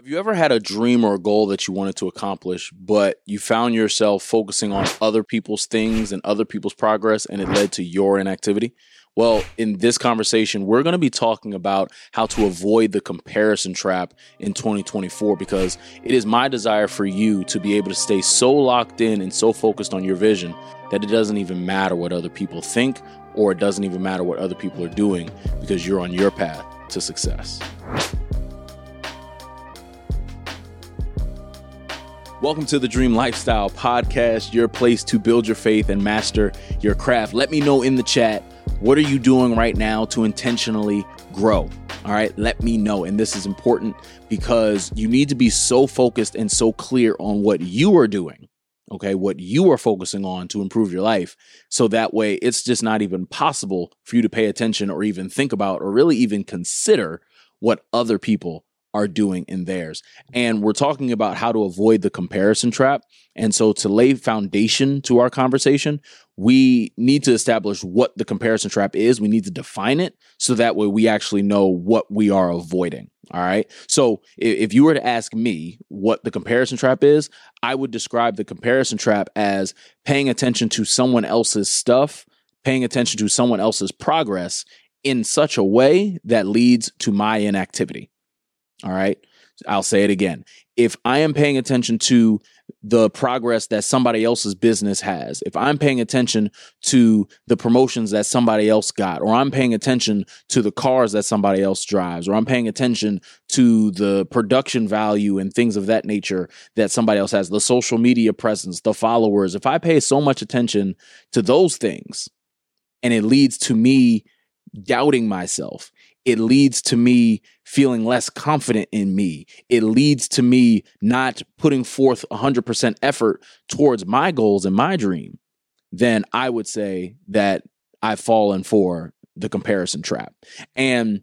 Have you ever had a dream or a goal that you wanted to accomplish, but you found yourself focusing on other people's things and other people's progress, and it led to your inactivity? Well, in this conversation, we're going to be talking about how to avoid the comparison trap in 2024 because it is my desire for you to be able to stay so locked in and so focused on your vision that it doesn't even matter what other people think or it doesn't even matter what other people are doing because you're on your path to success. Welcome to the Dream Lifestyle Podcast, your place to build your faith and master your craft. Let me know in the chat what are you doing right now to intentionally grow? All right, let me know. And this is important because you need to be so focused and so clear on what you are doing, okay, what you are focusing on to improve your life. So that way it's just not even possible for you to pay attention or even think about or really even consider what other people are doing in theirs. And we're talking about how to avoid the comparison trap. And so to lay foundation to our conversation, we need to establish what the comparison trap is. We need to define it so that way we actually know what we are avoiding. All right. So if you were to ask me what the comparison trap is, I would describe the comparison trap as paying attention to someone else's stuff, paying attention to someone else's progress in such a way that leads to my inactivity. All right. I'll say it again. If I am paying attention to the progress that somebody else's business has, if I'm paying attention to the promotions that somebody else got, or I'm paying attention to the cars that somebody else drives, or I'm paying attention to the production value and things of that nature that somebody else has, the social media presence, the followers, if I pay so much attention to those things and it leads to me doubting myself, it leads to me feeling less confident in me. It leads to me not putting forth 100% effort towards my goals and my dream. Then I would say that I've fallen for the comparison trap. And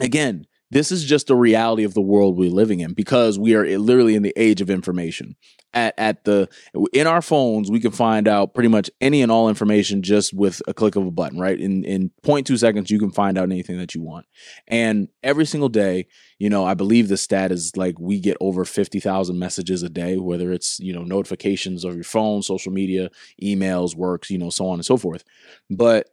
again, this is just a reality of the world we're living in because we are eh, literally in the age of information. At, at the in our phones, we can find out pretty much any and all information just with a click of a button, right? In in 0.2 seconds, you can find out anything that you want. And every single day, you know, I believe the stat is like we get over 50,000 messages a day, whether it's, you know, notifications of your phone, social media, emails, works, you know, so on and so forth. But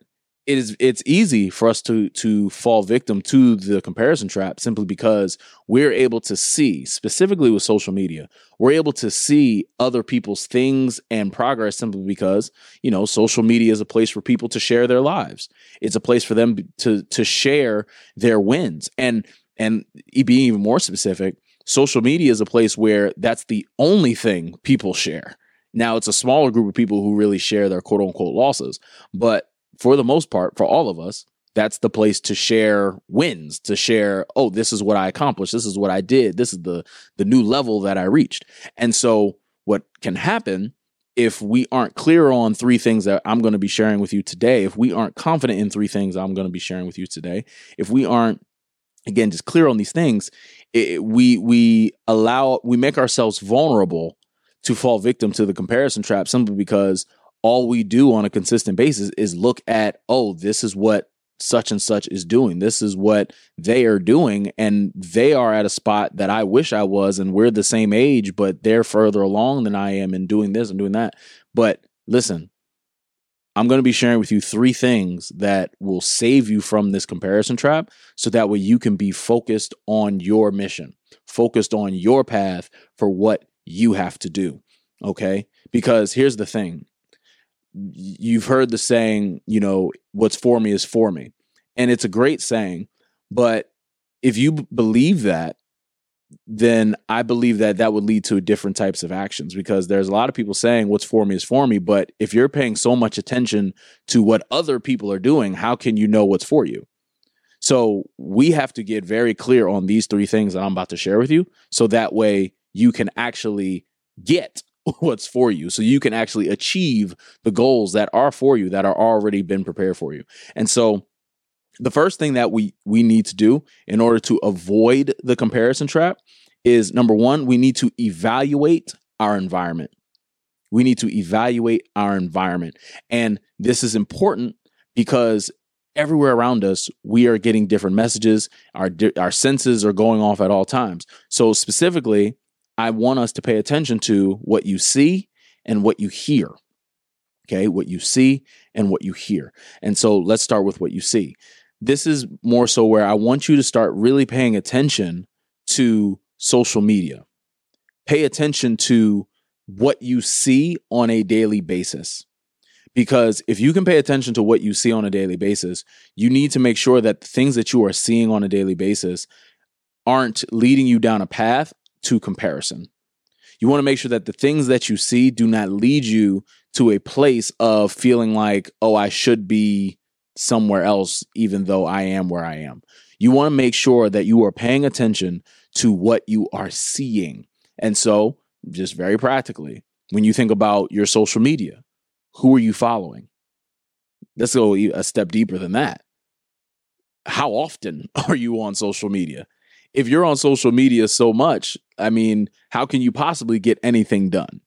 it is it's easy for us to to fall victim to the comparison trap simply because we're able to see specifically with social media we're able to see other people's things and progress simply because you know social media is a place for people to share their lives. It's a place for them to to share their wins. And and being even more specific social media is a place where that's the only thing people share. Now it's a smaller group of people who really share their quote unquote losses but for the most part, for all of us, that's the place to share wins, to share, oh, this is what I accomplished, this is what I did, this is the the new level that I reached. And so what can happen if we aren't clear on three things that I'm going to be sharing with you today, if we aren't confident in three things I'm going to be sharing with you today, if we aren't again just clear on these things, it, we we allow we make ourselves vulnerable to fall victim to the comparison trap simply because all we do on a consistent basis is look at, oh, this is what such and such is doing. This is what they are doing. And they are at a spot that I wish I was. And we're the same age, but they're further along than I am in doing this and doing that. But listen, I'm going to be sharing with you three things that will save you from this comparison trap so that way you can be focused on your mission, focused on your path for what you have to do. Okay. Because here's the thing you've heard the saying, you know, what's for me is for me. And it's a great saying, but if you b- believe that, then I believe that that would lead to different types of actions because there's a lot of people saying what's for me is for me. But if you're paying so much attention to what other people are doing, how can you know what's for you? So we have to get very clear on these three things that I'm about to share with you. So that way you can actually get what's for you so you can actually achieve the goals that are for you that are already been prepared for you and so the first thing that we we need to do in order to avoid the comparison trap is number one we need to evaluate our environment we need to evaluate our environment and this is important because everywhere around us, we are getting different messages. Our our senses are going off at all times. So specifically, I want us to pay attention to what you see and what you hear. Okay, what you see and what you hear. And so let's start with what you see. This is more so where I want you to start really paying attention to social media. Pay attention to what you see on a daily basis. Because if you can pay attention to what you see on a daily basis, you need to make sure that the things that you are seeing on a daily basis aren't leading you down a path to comparison. You want to make sure that the things that you see do not lead you to a place of feeling like, oh, I should be somewhere else, even though I am where I am. You want to make sure that you are paying attention to what you are seeing. And so, just very practically, when you think about your social media, who are you following? Let's go a step deeper than that. How often are you on social media? If you're on social media so much, I mean, how can you possibly get anything done?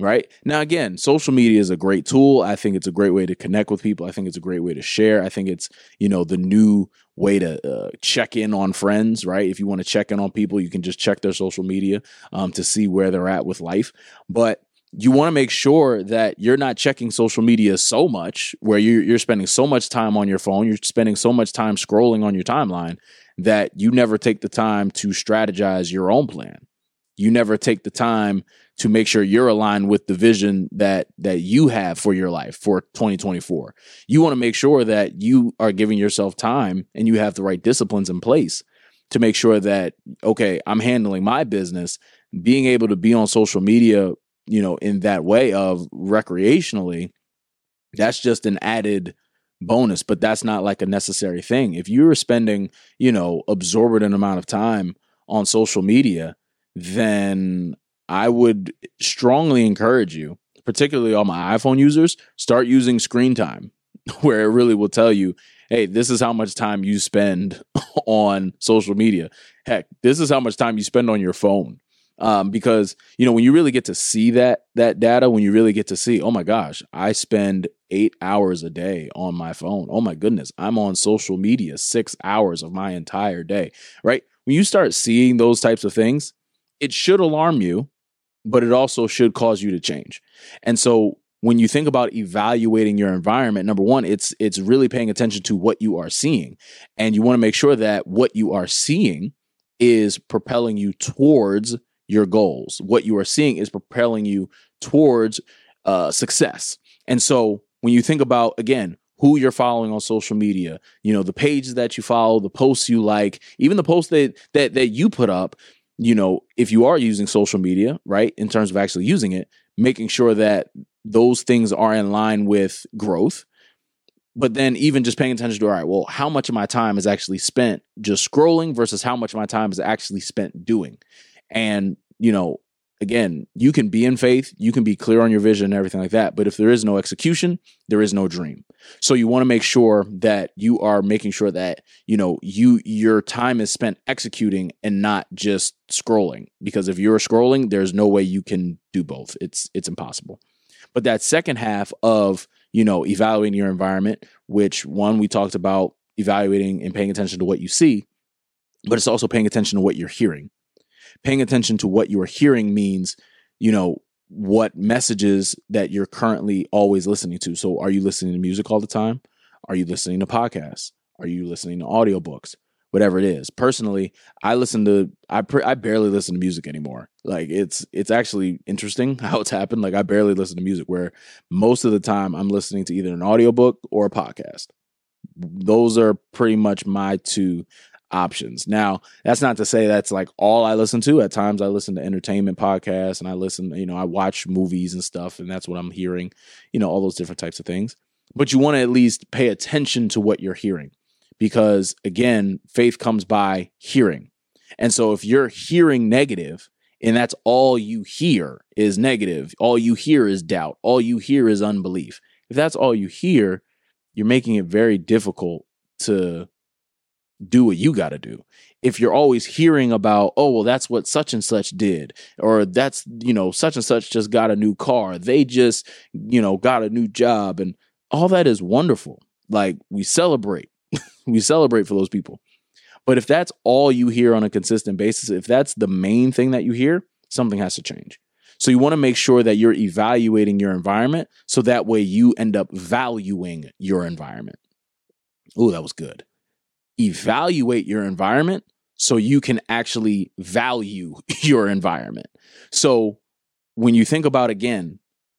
Right now, again, social media is a great tool. I think it's a great way to connect with people. I think it's a great way to share. I think it's, you know, the new way to uh, check in on friends, right? If you want to check in on people, you can just check their social media um, to see where they're at with life. But you want to make sure that you're not checking social media so much where you're, you're spending so much time on your phone, you're spending so much time scrolling on your timeline that you never take the time to strategize your own plan. You never take the time to make sure you're aligned with the vision that that you have for your life for 2024. You want to make sure that you are giving yourself time and you have the right disciplines in place to make sure that okay, I'm handling my business, being able to be on social media you know, in that way of recreationally, that's just an added bonus, but that's not like a necessary thing. If you're spending, you know, absorbent amount of time on social media, then I would strongly encourage you, particularly all my iPhone users, start using screen time, where it really will tell you, hey, this is how much time you spend on social media. Heck, this is how much time you spend on your phone um, because you know when you really get to see that that data, when you really get to see, oh my gosh, I spend eight hours a day on my phone. Oh my goodness, I'm on social media six hours of my entire day. Right when you start seeing those types of things, it should alarm you, but it also should cause you to change. And so when you think about evaluating your environment number one it's it's really paying attention to what you are seeing and you want to make sure that what you are seeing is propelling you towards your goals. What you are seeing is propelling you towards uh, success. And so when you think about, again, who you're following on social media, you know, the pages that you follow, the posts you like, even the posts that that that you put up, you know, if you are using social media, right, in terms of actually using it, making sure that those things are in line with growth. But then even just paying attention to, all right, well, how much of my time is actually spent just scrolling versus how much of my time is actually spent doing? And, you know, again, you can be in faith, you can be clear on your vision and everything like that. But if there is no execution, there is no dream. So you want to make sure that you are making sure that, you know, you your time is spent executing and not just scrolling. Because if you're scrolling, there's no way you can do both. It's it's impossible. But that second half of, you know, evaluating your environment, which one we talked about evaluating and paying attention to what you see, but it's also paying attention to what you're hearing paying attention to what you are hearing means, you know, what messages that you're currently always listening to. So are you listening to music all the time? Are you listening to podcasts? Are you listening to audiobooks? Whatever it is. Personally, I listen to I I barely listen to music anymore. Like it's it's actually interesting how it's happened. Like I barely listen to music where most of the time I'm listening to either an audiobook or a podcast. Those are pretty much my two options. Now, that's not to say that's like all I listen to. At times I listen to entertainment podcasts and I listen, you know, I watch movies and stuff and that's what I'm hearing, you know, all those different types of things. But you want to at least pay attention to what you're hearing because again, faith comes by hearing. And so if you're hearing negative and that's all you hear is negative, all you hear is doubt, all you hear is unbelief. If that's all you hear, you're making it very difficult to do what you got to do. If you're always hearing about, oh, well, that's what such and such did, or that's, you know, such and such just got a new car, they just, you know, got a new job, and all that is wonderful. Like we celebrate, We celebrate for those people. But if that's all you hear on a consistent basis, if that's the main thing that you hear, something has to change. So you want to make sure that you're evaluating your environment so that way you end up valuing your environment. Oh, that was good. Evaluate your environment so you can actually value your environment. So when you think about again,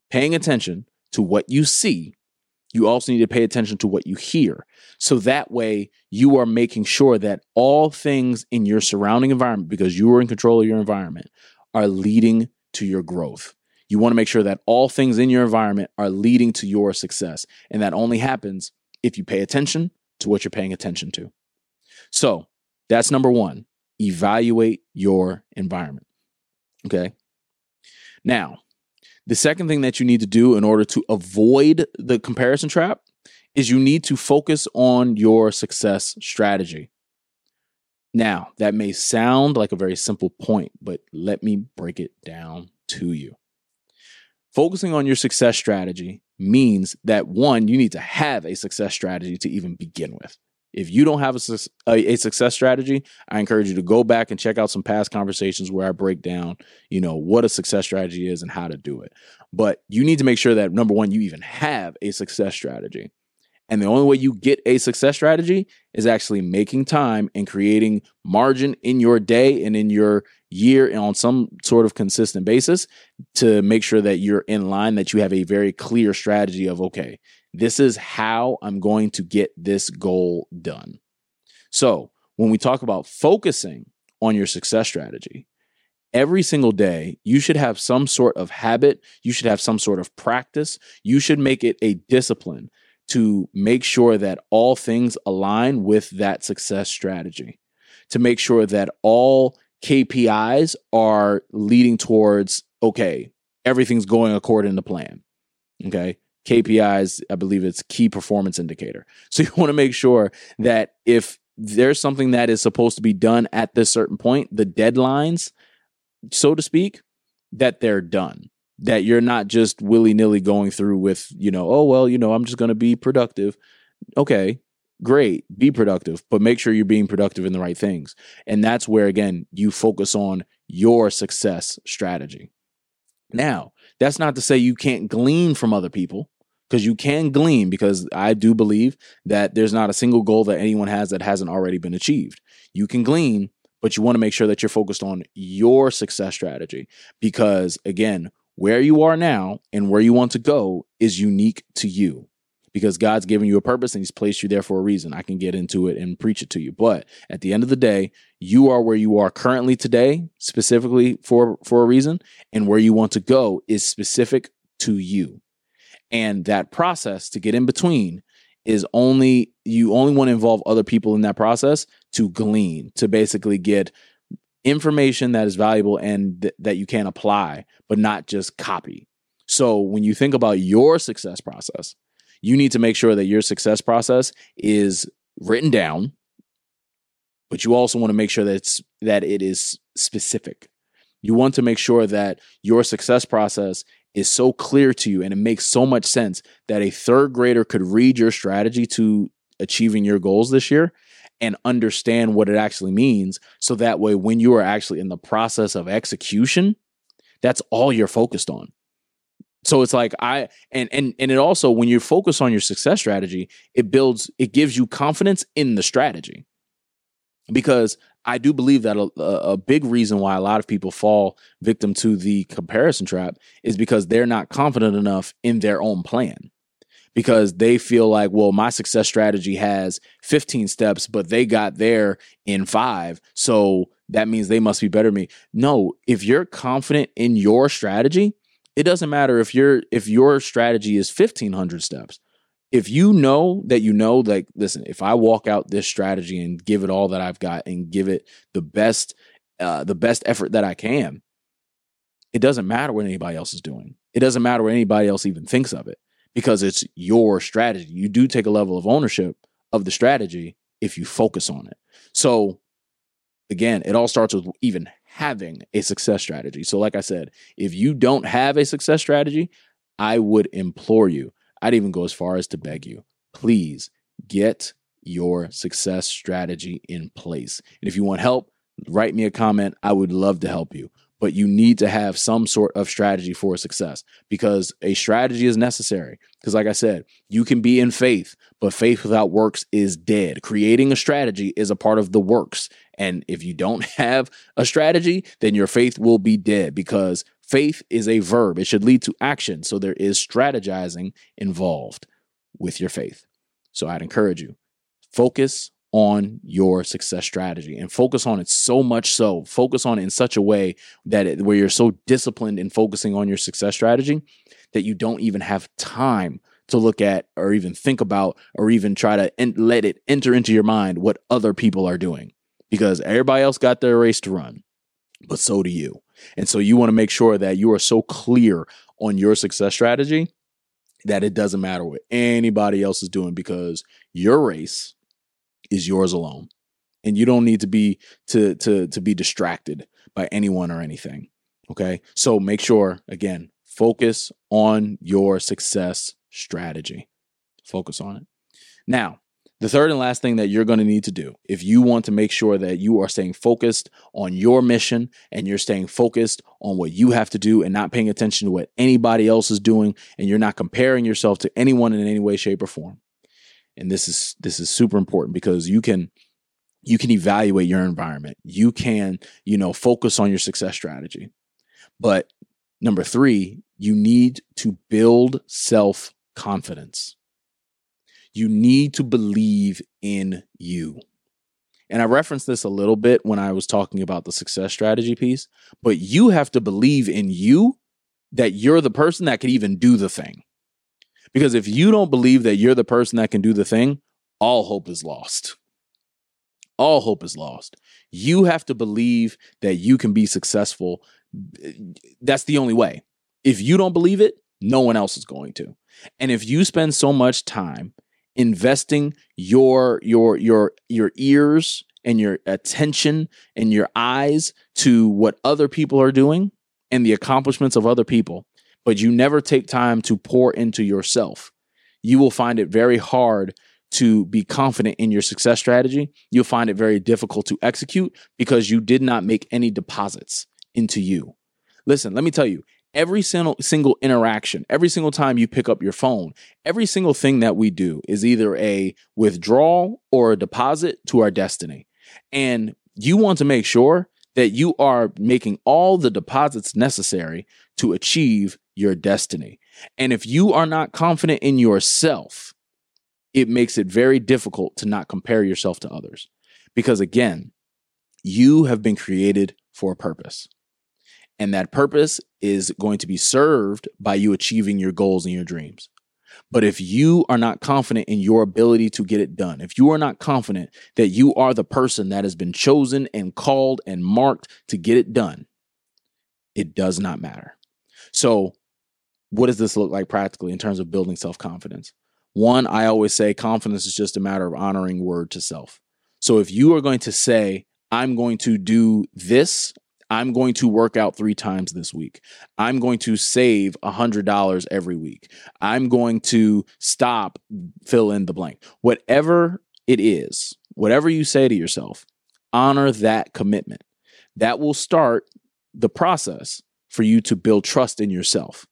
paying attention to what you see, you also need to pay attention to what you hear. So that way you are making sure that all things in your surrounding environment, because you are in control of your environment, are leading to your growth. You want to make sure that all things in your environment are leading to your success. And that only happens if you pay attention to what you're paying attention to. So that's number one. Evaluate your environment. Okay. Now, the second thing that you need to do in order to avoid the comparison trap is you need to focus on your success strategy. Now, that may sound like a very simple point, but let me break it down to you. Focusing on your success strategy means that one, you need to have a success strategy to even begin with. If you don't have a, a, success strategy, I encourage you to go back and check out some past conversations where I break down, you know, what a success strategy is and how to do it. But you need to make sure that number one, you even have a success strategy. And the only way you get a success strategy is actually making time and creating margin in your day and in your year and on some sort of consistent basis to make sure that you're in line, that you have a very clear strategy of, okay, this is how I'm going to get this goal done. So when we talk about focusing on your success strategy, every single day, you should have some sort of habit. You should have some sort of practice. You should make it a discipline to make sure that all things align with that success strategy, to make sure that all KPIs are leading towards, okay, everything's going according to plan. Okay. KPIs, I believe it's key performance indicator. So you want to make sure that if there's something that is supposed to be done at this certain point, the deadlines, so to speak, that they're done that you're not just willy nilly going through with, you know, oh, well, you know, I'm just going to be productive. Okay, great, be productive, but make sure you're being productive in the right things. And that's where, again, you focus on your success strategy. Now, that's not to say you can't glean from other people because you can glean because I do believe that there's not a single goal that anyone has that hasn't already been achieved. You can glean, but you want to make sure that you're focused on your success strategy because again, where you are now and where you want to go is unique to you because God's given you a purpose and He's placed you there for a reason. I can get into it and preach it to you. But at the end of the day, you are where you are currently today, specifically for, for a reason, and where you want to go is specific to you. And that process to get in between is only you only want to involve other people in that process to glean, to basically get information that is valuable and th- that you can apply, but not just copy. So when you think about your success process, you need to make sure that your success process is written down, but you also want to make sure that it's that it is specific. You want to make sure that your success process is so clear to you and it makes so much sense that a third grader could read your strategy to achieving your goals this year and understand what it actually means. So that way, when you are actually in the process of execution, that's all you're focused on. So it's like I and and and it also when you focus on your success strategy, it builds it gives you confidence in the strategy. Because I do believe that a, a big reason why a lot of people fall victim to the comparison trap is because they're not confident enough in their own plan because they feel like, well, my success strategy has 15 steps, but they got there in five. So that means they must be better than me. No, if you're confident in your strategy, it doesn't matter if your if your strategy is 1500 steps. If you know that you know like listen, if I walk out this strategy and give it all that I've got and give it the best uh the best effort that I can, it doesn't matter what anybody else is doing. It doesn't matter what anybody else even thinks of it because it's your strategy. You do take a level of ownership of the strategy if you focus on it. So, again, it all starts with even having a success strategy. So, like I said, if you don't have a success strategy, I would implore you, I'd even go as far as to beg you, please get your success strategy in place. And if you want help, write me a comment. I would love to help you. But you need to have some sort of strategy for success because a strategy is necessary. Because, like I said, you can be in faith, but faith without works is dead. Creating a strategy is a part of the works. And if you don't have a strategy, then your faith will be dead because faith is a verb. It should lead to action. So there is strategizing involved with your faith. So I'd encourage you focus on your success strategy and focus on it so much so focus on it in such a way that it, where you're so disciplined in focusing on your success strategy that you don't even have time to look at or even think about or even try to let it enter into your mind what other people are doing because everybody else got their race to run but so do you. And so you want to make sure that you are so clear on your success strategy that it doesn't matter what anybody else is doing because your race is yours alone and you don't need to be to to to be distracted by anyone or anything okay? So make sure again focus on your success strategy. Focus on it. Now the third and last thing that you're going to need to do if you want to make sure that you are staying focused on your mission and you're staying focused on what you have to do and not paying attention to what anybody else is doing and you're not comparing yourself to anyone in any way shape or form and this is this is super important because you can you can evaluate your environment. You can you know focus on your success strategy. But number 3 you need to build self confidence you need to believe in you. And I referenced this a little bit when I was talking about the success strategy piece, but you have to believe in you that you're the person that can even do the thing. Because if you don't believe that you're the person that can do the thing, all hope is lost. All hope is lost. You have to believe that you can be successful. That's the only way. If you don't believe it, no one else is going to. And if you spend so much time investing your your your your ears and your attention and your eyes to what other people are doing and the accomplishments of other people but you never take time to pour into yourself, you will find it very hard to be confident in your success strategy. You'll find it very difficult to execute because you did not make any deposits into you. Listen, let me tell you, every single single interaction, every single time you pick up your phone, every single thing that we do is either a withdrawal or a deposit to our destiny. And you want to make sure that you are making all the deposits necessary to achieve your destiny. And if you are not confident in yourself, it makes it very difficult to not compare yourself to others. Because again, you have been created for a purpose. And that purpose is going to be served by you achieving your goals and your dreams. But if you are not confident in your ability to get it done, if you are not confident that you are the person that has been chosen and called and marked to get it done, it does not matter. So, what does this look like practically in terms of building self confidence? One, I always say confidence is just a matter of honoring word to self. So, if you are going to say, I'm going to do this I'm going to work out three times this week. I'm going to save $100 every week. I'm going to stop, fill in the blank. Whatever it is, whatever you say to yourself, honor that commitment. That will start the process for you to build trust in yourself.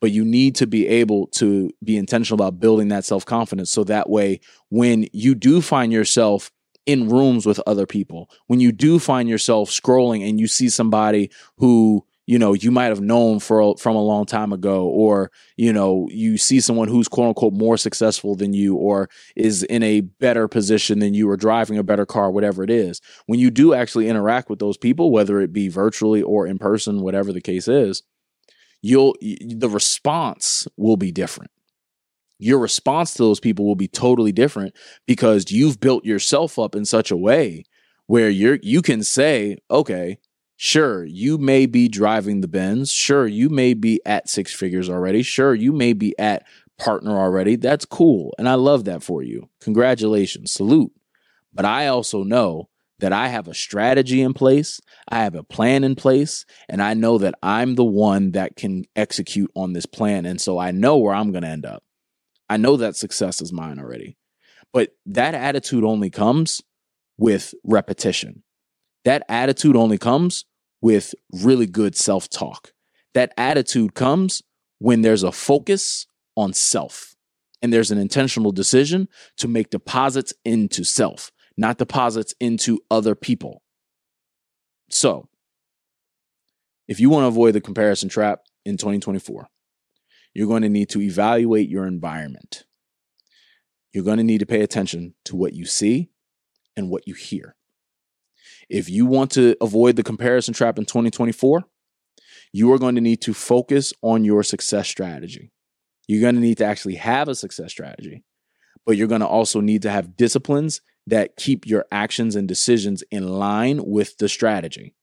But you need to be able to be intentional about building that self confidence so that way, when you do find yourself in rooms with other people. When you do find yourself scrolling and you see somebody who you know you might have known for from a long time ago or you know you see someone who's quote unquote more successful than you or is in a better position than you or driving a better car whatever it is when you do actually interact with those people whether it be virtually or in person whatever the case is you'll the response will be different your response to those people will be totally different because you've built yourself up in such a way where you're you can say, okay, sure, you may be driving the Benz, sure, you may be at six figures already, sure, you may be at partner already. That's cool. And I love that for you. Congratulations. Salute. But I also know that I have a strategy in place, I have a plan in place, and I know that I'm the one that can execute on this plan. And so I know where I'm going to end up. I know that success is mine already. But that attitude only comes with repetition. That attitude only comes with really good self talk. That attitude comes when there's a focus on self and there's an intentional decision to make deposits into self, not deposits into other people. So, if you want to avoid the comparison trap in 2024, you're going to need to evaluate your environment. You're going to need to pay attention to what you see and what you hear. If you want to avoid the comparison trap in 2024, you are going to need to focus on your success strategy. You're going to need to actually have a success strategy, but you're going to also need to have disciplines that keep your actions and decisions in line with the strategy.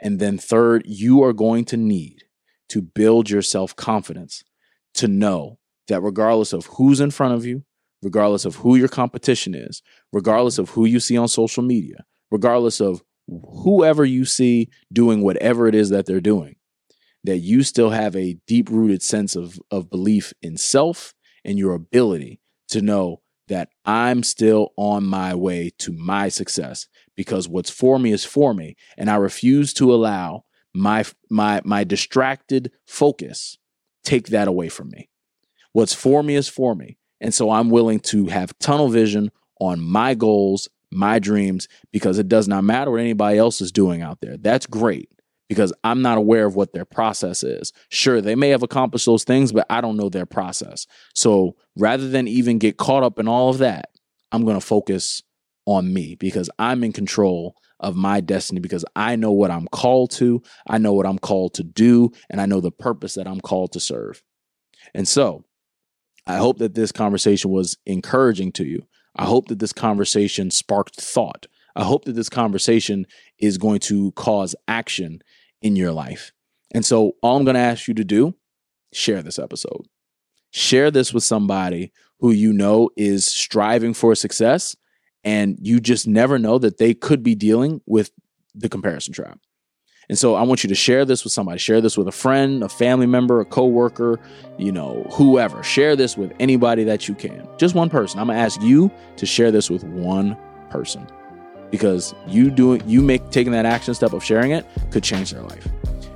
And then, third, you are going to need to build your self confidence to know that regardless of who's in front of you, regardless of who your competition is, regardless of who you see on social media, regardless of whoever you see doing whatever it is that they're doing, that you still have a deep rooted sense of, of belief in self and your ability to know that I'm still on my way to my success because what's for me is for me. And I refuse to allow my my my distracted focus take that away from me. What's for me is for me. And so I'm willing to have tunnel vision on my goals, my dreams, because it does not matter what anybody else is doing out there. That's great because I'm not aware of what their process is. Sure, they may have accomplished those things, but I don't know their process. So rather than even get caught up in all of that, I'm going to focus on me because I'm in control of my destiny because I know what I'm called to, I know what I'm called to do, and I know the purpose that I'm called to serve. And so, I hope that this conversation was encouraging to you. I hope that this conversation sparked thought. I hope that this conversation is going to cause action in your life. And so, all I'm going to ask you to do, share this episode. Share this with somebody who you know is striving for success and you just never know that they could be dealing with the comparison trap. And so I want you to share this with somebody. Share this with a friend, a family member, a coworker, you know, whoever. Share this with anybody that you can. Just one person. I'm going to ask you to share this with one person because you doing you make taking that action step of sharing it could change their life.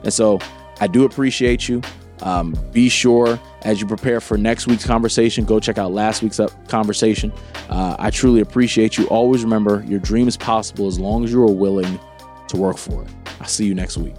And so I do appreciate you. Um, be sure as you prepare for next week's conversation, go check out last week's conversation. Uh, I truly appreciate you. Always remember your dream is possible as long as you are willing to work for it. I'll see you next week.